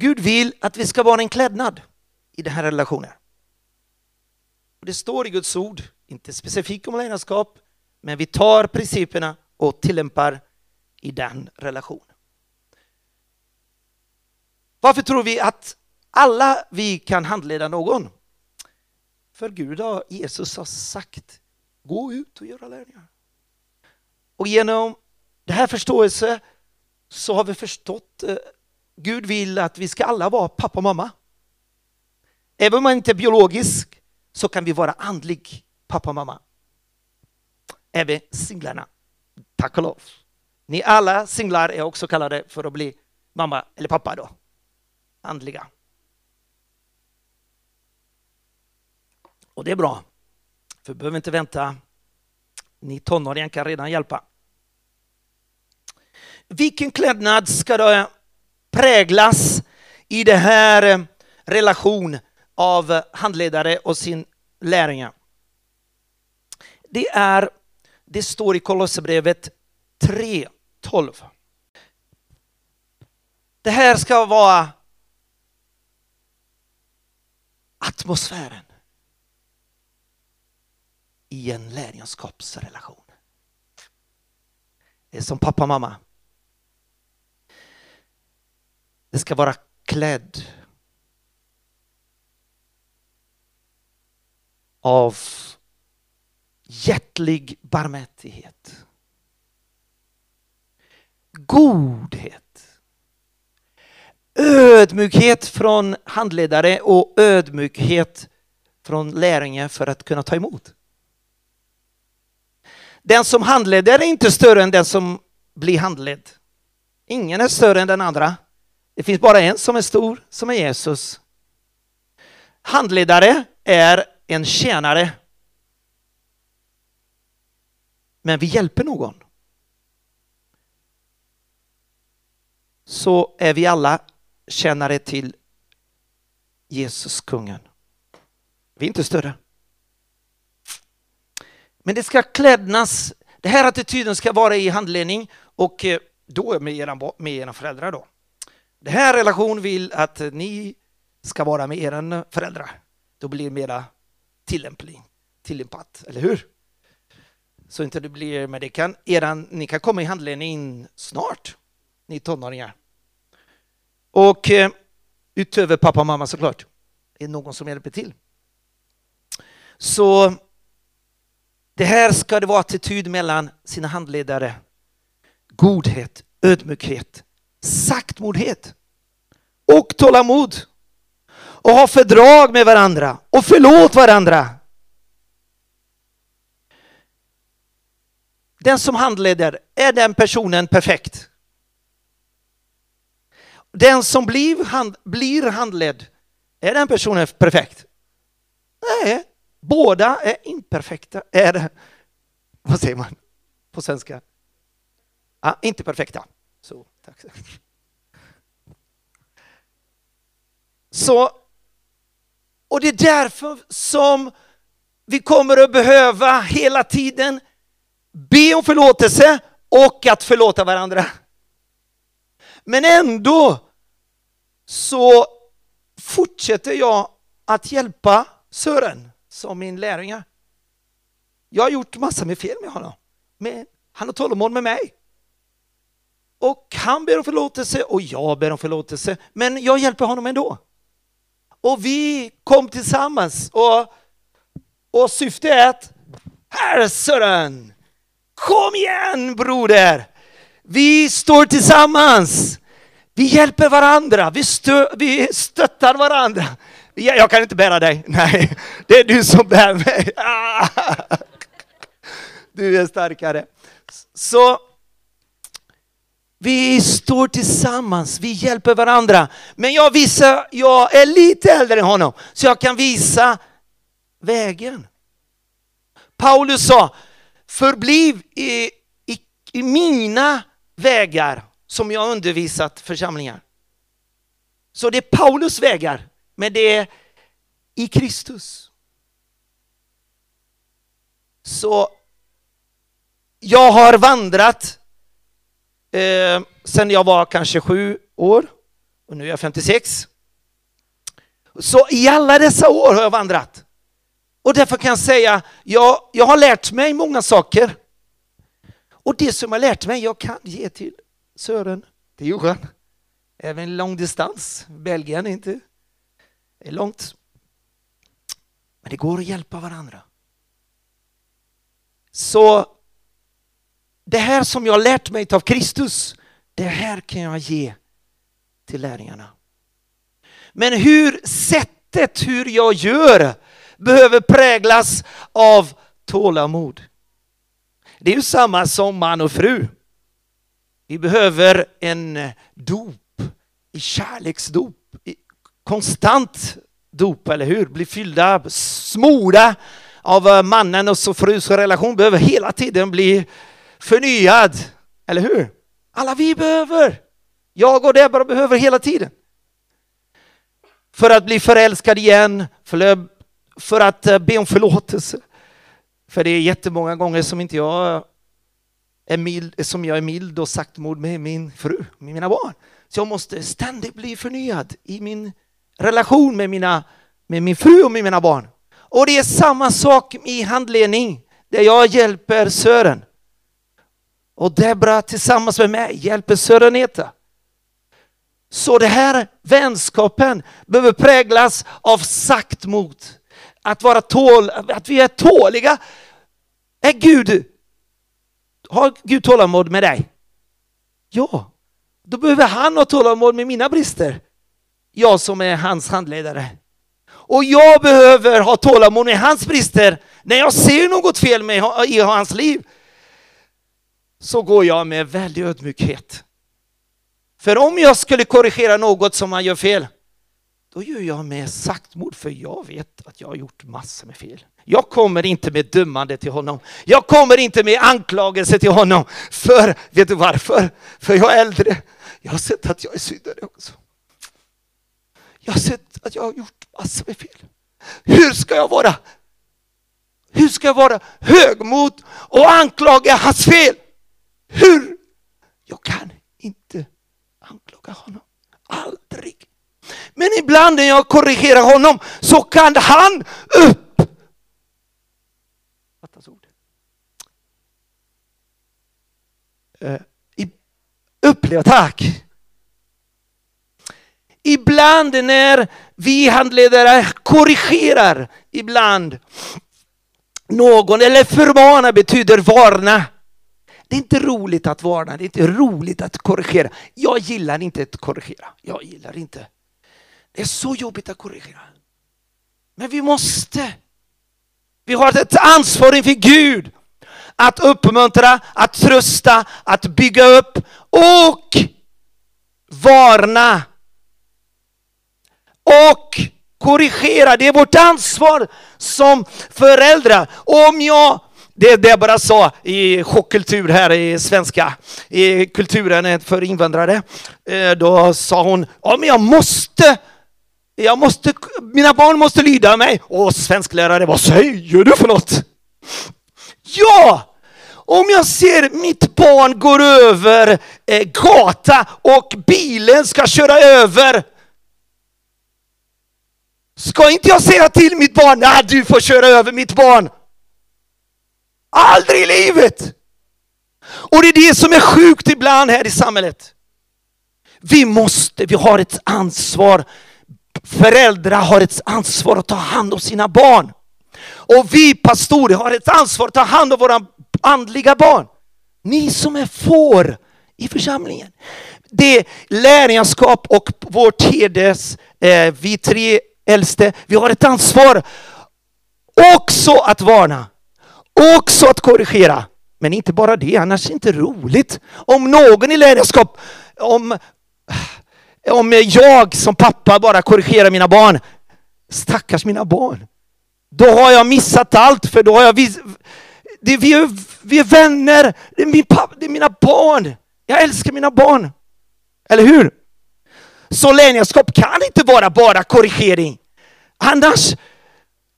Gud vill att vi ska vara en klädnad i den här relationen. Det står i Guds ord, inte specifikt om ledarskap, men vi tar principerna och tillämpar i den relationen. Varför tror vi att alla vi kan handleda någon. För Gud har, Jesus har sagt, gå ut och göra lärningar. Och genom det här förståelse så har vi förstått, eh, Gud vill att vi ska alla vara pappa och mamma. Även om man inte är biologisk så kan vi vara andlig pappa och mamma. Även singlarna, tack och lov. Ni alla singlar är också kallade för att bli mamma eller pappa då, andliga. Och det är bra, för vi behöver inte vänta. Ni tonåringar kan redan hjälpa. Vilken klädnad ska du präglas i den här relationen relation av eh, handledare och sin lärjunge? Det är, det står i Kolosserbrevet 3.12. Det här ska vara atmosfären i en lärjunskapsrelation. Det är som pappa och mamma. Den ska vara klädd av hjärtlig barmhärtighet. Godhet. Ödmjukhet från handledare och ödmjukhet från lärjungar för att kunna ta emot. Den som handleder är inte större än den som blir handledd. Ingen är större än den andra. Det finns bara en som är stor, som är Jesus. Handledare är en tjänare. Men vi hjälper någon. Så är vi alla tjänare till Jesus, kungen. Vi är inte större. Men det ska klädnas, den här attityden ska vara i handledning och eh, då med era, med era föräldrar då. Den här relationen vill att ni ska vara med era föräldrar. Då blir det mera tillämpning, tillämpat, eller hur? Så inte det blir, men det kan, eran, ni kan komma i handledning snart, ni tonåringar. Och eh, utöver pappa och mamma såklart, är det någon som hjälper till. Så det här ska det vara attityd mellan sina handledare. Godhet, ödmjukhet, Saktmodighet och tålamod. Och ha fördrag med varandra och förlåt varandra. Den som handleder, är den personen perfekt? Den som blir, hand, blir handledd, är den personen perfekt? Nej, Båda är imperfekta, är, vad säger man på svenska? Ah, inte perfekta. Tack. Så, och det är därför som vi kommer att behöva hela tiden be om förlåtelse och att förlåta varandra. Men ändå så fortsätter jag att hjälpa Sören som min lärjunge. Jag har gjort massor med fel med honom. Men han har tålamod med mig. Och han ber om förlåtelse och jag ber om förlåtelse. Men jag hjälper honom ändå. Och vi kom tillsammans och, och syftet är att herre Sören, kom igen broder! Vi står tillsammans. Vi hjälper varandra, vi, stö, vi stöttar varandra. Jag kan inte bära dig, nej, det är du som bär mig. Du är starkare. Så vi står tillsammans, vi hjälper varandra. Men jag visar, jag är lite äldre än honom, så jag kan visa vägen. Paulus sa, förbliv i, i, i mina vägar som jag undervisat församlingar. Så det är Paulus vägar, men det är i Kristus. Så jag har vandrat eh, sen jag var kanske sju år och nu är jag 56. Så i alla dessa år har jag vandrat. Och därför kan jag säga, jag, jag har lärt mig många saker. Och det som jag lärt mig, jag kan ge till Sören, till Johan. Även lång distans, Belgien är inte det är långt. Men det går att hjälpa varandra. Så det här som jag har lärt mig av Kristus, det här kan jag ge till lärjungarna. Men hur sättet hur jag gör behöver präglas av tålamod. Det är ju samma som man och fru. Vi behöver en dop, i kärleksdop, i konstant dop, eller hur? Bli fyllda, smorda av mannen och frus relation behöver hela tiden bli förnyad. Eller hur? Alla vi behöver. Jag och Deborah behöver hela tiden. För att bli förälskad igen, för, för att eh, be om förlåtelse. För det är jättemånga gånger som inte jag är mild, som jag är mild och saktmod med min fru, med mina barn. Så jag måste ständigt bli förnyad i min relation med, mina, med min fru och med mina barn. Och det är samma sak i handledning, där jag hjälper Sören. Och Debra tillsammans med mig hjälper Söreneta. Så det här vänskapen behöver präglas av saktmod. Att vara tål, att vi är tåliga. Är Gud, har Gud tålamod med dig? Ja, då behöver han ha tålamod med mina brister. Jag som är hans handledare. Och jag behöver ha tålamod med hans brister när jag ser något fel med, i hans liv så går jag med väldig ödmjukhet. För om jag skulle korrigera något som man gör fel, då gör jag med saktmod, för jag vet att jag har gjort massor med fel. Jag kommer inte med dömande till honom. Jag kommer inte med anklagelse till honom. För, vet du varför? För jag är äldre. Jag har sett att jag är syndare också. Jag har sett att jag har gjort massor med fel. Hur ska jag vara? Hur ska jag vara högmod och anklaga hans fel? Hur? Jag kan inte anklaga honom. Aldrig. Men ibland när jag korrigerar honom så kan han upp. ord. Uh, uppleva, tack. Ibland när vi handledare korrigerar ibland någon eller förmana betyder varna. Det är inte roligt att varna, det är inte roligt att korrigera. Jag gillar inte att korrigera. Jag gillar inte. Det är så jobbigt att korrigera. Men vi måste. Vi har ett ansvar inför Gud att uppmuntra, att trösta, att bygga upp och varna. Och korrigera. Det är vårt ansvar som föräldrar. Om jag det Debra sa i chockkultur här i svenska, i kulturen för invandrare. Eh, då sa hon, ja men jag måste, jag måste, mina barn måste lyda mig. Och svensklärare, vad säger du för något? Ja! Om jag ser mitt barn går över eh, gata och bilen ska köra över Ska inte jag säga till mitt barn, nej du får köra över mitt barn. Aldrig i livet! Och det är det som är sjukt ibland här i samhället. Vi måste, vi har ett ansvar. Föräldrar har ett ansvar att ta hand om sina barn. Och vi pastorer har ett ansvar att ta hand om våra andliga barn. Ni som är får i församlingen. Det är lärjungaskap och vårt tedes, eh, vi tre äldste, vi har ett ansvar också att varna, också att korrigera. Men inte bara det, annars är det inte roligt. Om någon i ledarskap, om, om jag som pappa bara korrigerar mina barn, stackars mina barn. Då har jag missat allt, för då har jag vis, det, vi, är, vi är vänner, det är, min pappa, det är mina barn. Jag älskar mina barn. Eller hur? Så ledarskap kan inte vara bara korrigering. Annars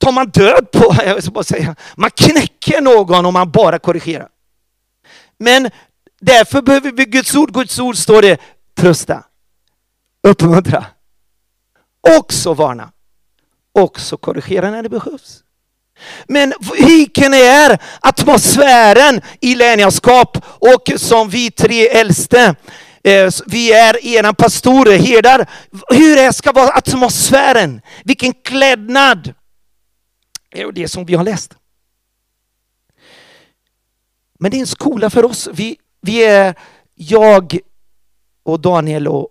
tar man död på, jag ska bara säga, man knäcker någon om man bara korrigerar. Men därför behöver vi Guds ord. Guds ord står det trösta, uppmuntra, också varna, också korrigera när det behövs. Men vilken är atmosfären i lärjungaskap och som vi tre äldste eh, vi är era pastorer, herdar. Hur är, ska vara atmosfären? Vilken klädnad? Det är det som vi har läst. Men det är en skola för oss. Vi, vi är, jag och Daniel och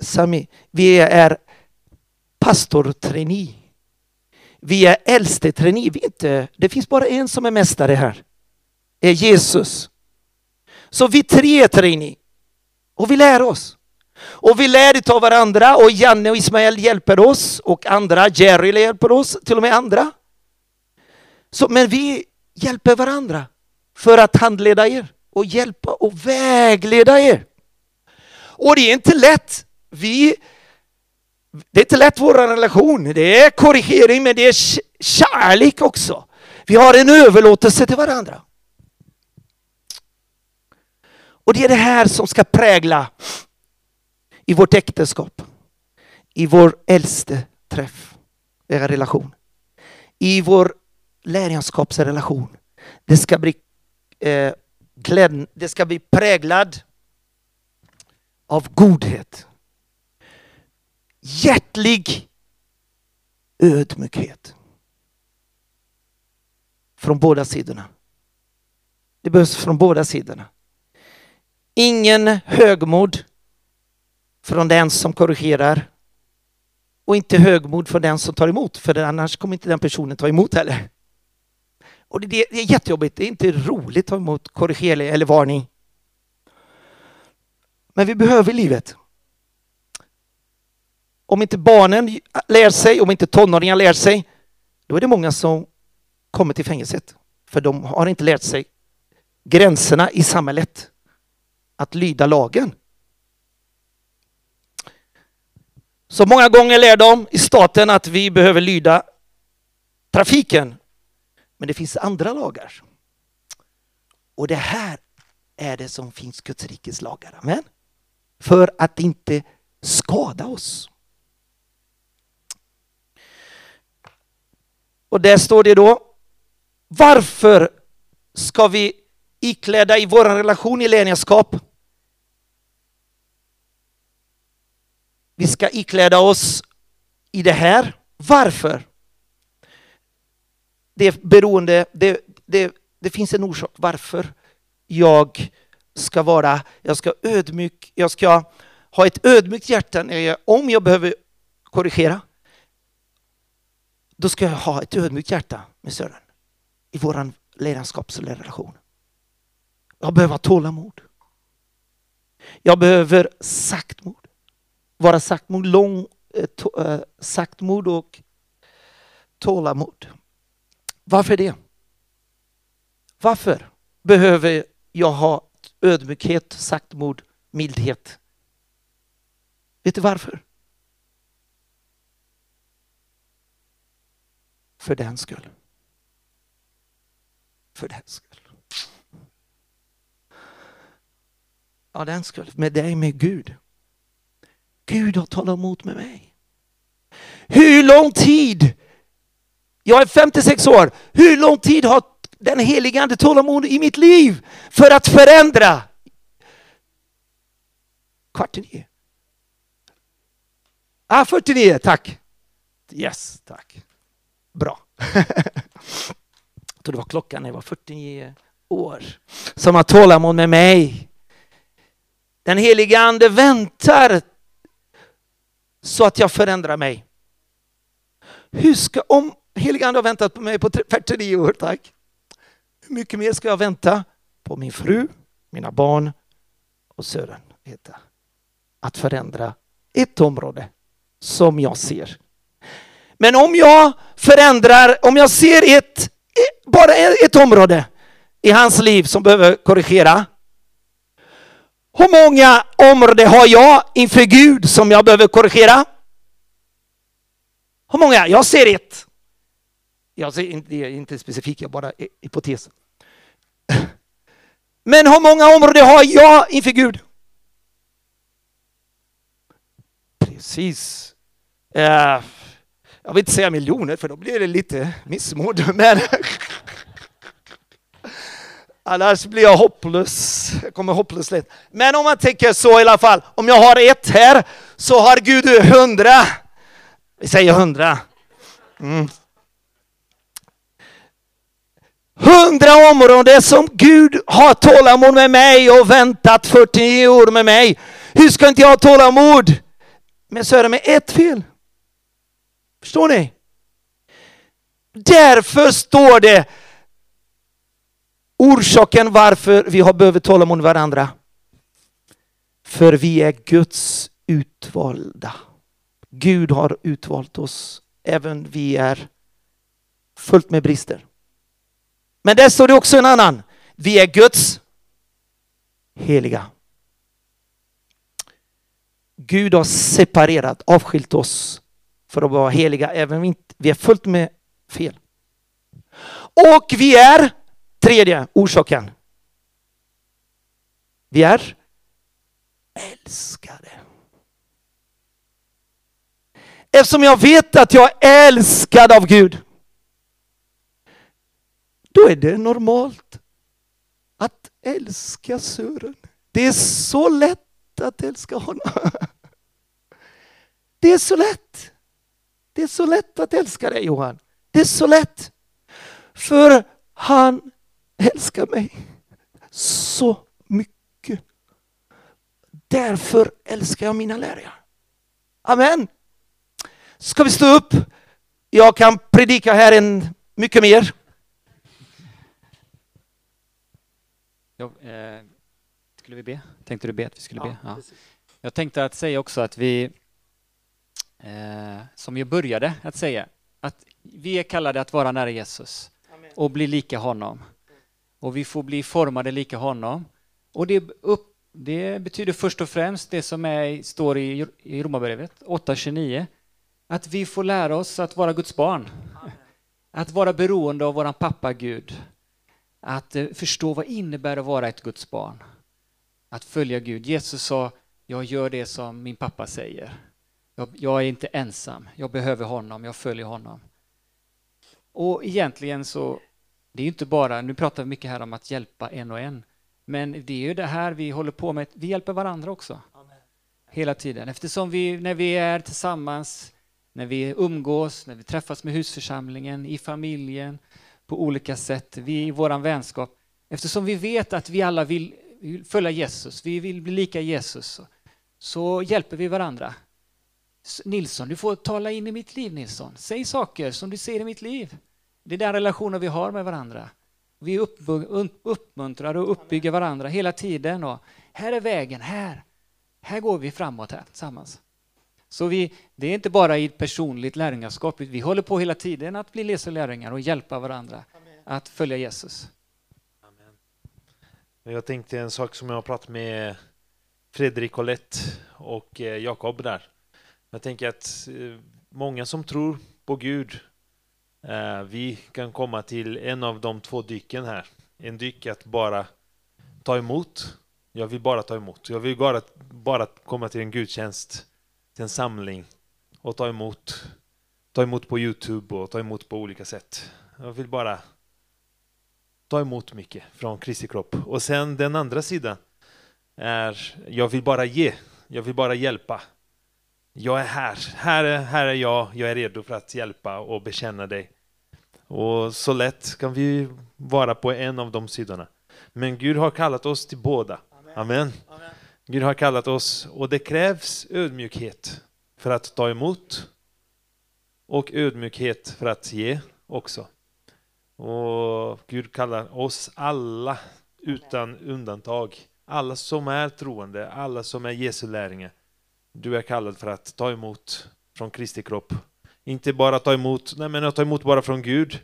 Sami, vi är pastortrainee. Vi är äldste trainee. Vi inte, det finns bara en som är mästare här. Det är Jesus. Så vi tre är trainee. Och vi lär oss. Och vi lär av varandra och Janne och Ismael hjälper oss och andra, Jerry hjälper oss, till och med andra. Så, men vi hjälper varandra för att handleda er och hjälpa och vägleda er. Och det är inte lätt. Vi, det är inte lätt vår relation. Det är korrigering men det är kärlek också. Vi har en överlåtelse till varandra. Och det är det här som ska prägla i vårt äktenskap, i vår äldste träff, era relation, i vår lärjungaskapsrelation. Det ska bli eh, klädd, det ska bli präglad av godhet. Hjärtlig ödmjukhet. Från båda sidorna. Det behövs från båda sidorna. Ingen högmod från den som korrigerar och inte högmod från den som tar emot, för annars kommer inte den personen ta emot heller. Och det, är jättejobbigt, det är inte roligt att ta emot korrigering eller varning. Men vi behöver livet. Om inte barnen lär sig, om inte tonåringar lär sig, då är det många som kommer till fängelset. För de har inte lärt sig gränserna i samhället att lyda lagen. Så många gånger lär de i staten att vi behöver lyda trafiken. Men det finns andra lagar. Och det här är det som finns Guds rikes lagar. Amen. För att inte skada oss. Och där står det då, varför ska vi ikläda i vår relation i lärjungaskap Vi ska ikläda oss i det här. Varför? Det är beroende, det, det, det finns en orsak varför jag ska vara, jag ska ödmjuk, jag ska ha ett ödmjukt hjärta när jag, om jag behöver korrigera. Då ska jag ha ett ödmjukt hjärta med Sören i vår ledarskapsrelation. Jag behöver ha tålamod. Jag behöver saktmod vara saktmod, lång, eh, eh, saktmod och tålamod. Varför det? Varför behöver jag ha ödmjukhet, saktmod, mildhet? Vet du varför? För den skull. För den skull. Ja, den skull. Med dig, med Gud. Gud har talat emot med mig. Hur lång tid? Jag är 56 år. Hur lång tid har den helige ande tålamod i mitt liv för att förändra. Kvart i nio. Ah, 49, tack. Yes, tack. Bra. jag tror det var klockan när jag var 49 år. Som har tålamod med mig. Den helige ande väntar så att jag förändrar mig. Hur ska, om heliga ande har väntat på mig på 49 år, tack. Hur mycket mer ska jag vänta på min fru, mina barn och Sören? Att förändra ett område som jag ser. Men om jag förändrar, om jag ser ett, e- bara ett område i hans liv som behöver korrigera. Hur många områden har jag inför Gud som jag behöver korrigera? Hur många? Jag ser ett. Jag säger alltså, inte, inte specifikt, jag bara hypotes. Men hur många områden har jag inför Gud? Precis. Eh, jag vill inte säga miljoner för då blir det lite missmod. Men annars blir jag hopplös. Jag kommer hopplös lätt. Men om man tänker så i alla fall. Om jag har ett här så har Gud hundra. Vi säger hundra. Mm. Hundra områden som Gud har tålamod med mig och väntat 49 år med mig. Hur ska inte jag ha tålamod Men så är det med ett fel? Förstår ni? Därför står det orsaken varför vi har behövt tålamod med varandra. För vi är Guds utvalda. Gud har utvalt oss, även vi är fullt med brister. Men där står det också en annan. Vi är Guds heliga. Gud har separerat, avskilt oss för att vara heliga, även om vi är fullt med fel. Och vi är, tredje orsaken, vi är älskade. Eftersom jag vet att jag är älskad av Gud, då är det normalt att älska Sören. Det är så lätt att älska honom. Det är så lätt. Det är så lätt att älska dig Johan. Det är så lätt. För han älskar mig så mycket. Därför älskar jag mina lärjungar. Amen. Ska vi stå upp? Jag kan predika här en mycket mer. Ja, eh, skulle vi be? Tänkte du be att vi skulle be? Ja. Jag tänkte att säga också att vi eh, som jag började att säga, att vi är kallade att vara nära Jesus Amen. och bli lika honom. Och vi får bli formade lika honom. Och det, upp, det betyder först och främst det som är, står i, i Romarbrevet 8.29, att vi får lära oss att vara Guds barn. Amen. Att vara beroende av våran pappa Gud. Att eh, förstå vad det innebär att vara ett Guds barn. Att följa Gud. Jesus sa, jag gör det som min pappa säger. Jag, jag, är inte ensam, jag behöver honom, jag följer honom. Och egentligen så, det är inte bara, nu pratar vi mycket här om att hjälpa en och en, men det är ju det här vi håller på med, vi hjälper varandra också. Amen. Hela tiden, eftersom vi, när vi är tillsammans, när vi umgås, när vi träffas med husförsamlingen, i familjen, på olika sätt, vi i vår vänskap, eftersom vi vet att vi alla vill följa Jesus, vi vill bli lika Jesus, så hjälper vi varandra. Nilsson, du får tala in i mitt liv Nilsson. Säg saker som du ser i mitt liv. Det är den relationen vi har med varandra. Vi uppmuntrar och uppbygger varandra hela tiden. Och här är vägen, här. Här går vi framåt här tillsammans. Så vi, det är inte bara i ett personligt lärjungaskap, vi håller på hela tiden att bli lärjungar och hjälpa varandra Amen. att följa Jesus. Amen. Jag tänkte en sak som jag har pratat med Fredrik Colette och eh, Jakob där. Jag tänker att eh, många som tror på Gud, eh, vi kan komma till en av de två dyken här. En dyk att bara ta emot. Jag vill bara ta emot. Jag vill bara, bara komma till en gudstjänst, till en samling och ta emot. Ta emot på Youtube och ta emot på olika sätt. Jag vill bara ta emot mycket från Kristi kropp. Och sen den andra sidan är, jag vill bara ge, jag vill bara hjälpa. Jag är här, här är, här är jag, jag är redo för att hjälpa och bekänna dig. Och så lätt kan vi vara på en av de sidorna. Men Gud har kallat oss till båda. Amen. Gud har kallat oss och det krävs ödmjukhet för att ta emot och ödmjukhet för att ge också. Och Gud kallar oss alla utan undantag. Alla som är troende, alla som är Jesu lärjungar. Du är kallad för att ta emot från Kristi kropp. Inte bara ta emot, nej men att ta emot bara från Gud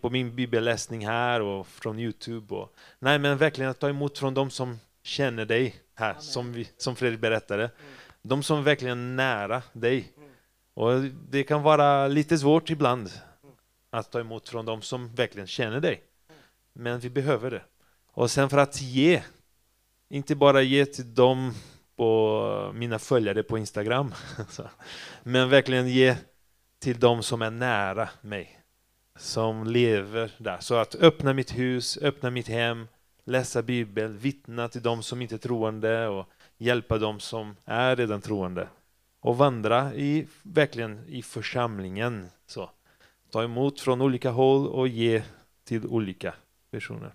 på min bibelläsning här och från Youtube. Och, nej men verkligen att ta emot från de som känner dig här, som, vi, som Fredrik berättade. Mm. De som är verkligen nära dig. Mm. Och det kan vara lite svårt ibland mm. att ta emot från de som verkligen känner dig. Men vi behöver det. Och sen för att ge, inte bara ge till dem på mina följare på Instagram, men verkligen ge till dem som är nära mig, som lever där. Så att öppna mitt hus, öppna mitt hem, läsa Bibeln, vittna till dem som inte är troende och hjälpa dem som är redan troende. Och vandra i, verkligen i församlingen. Så. Ta emot från olika håll och ge till olika personer.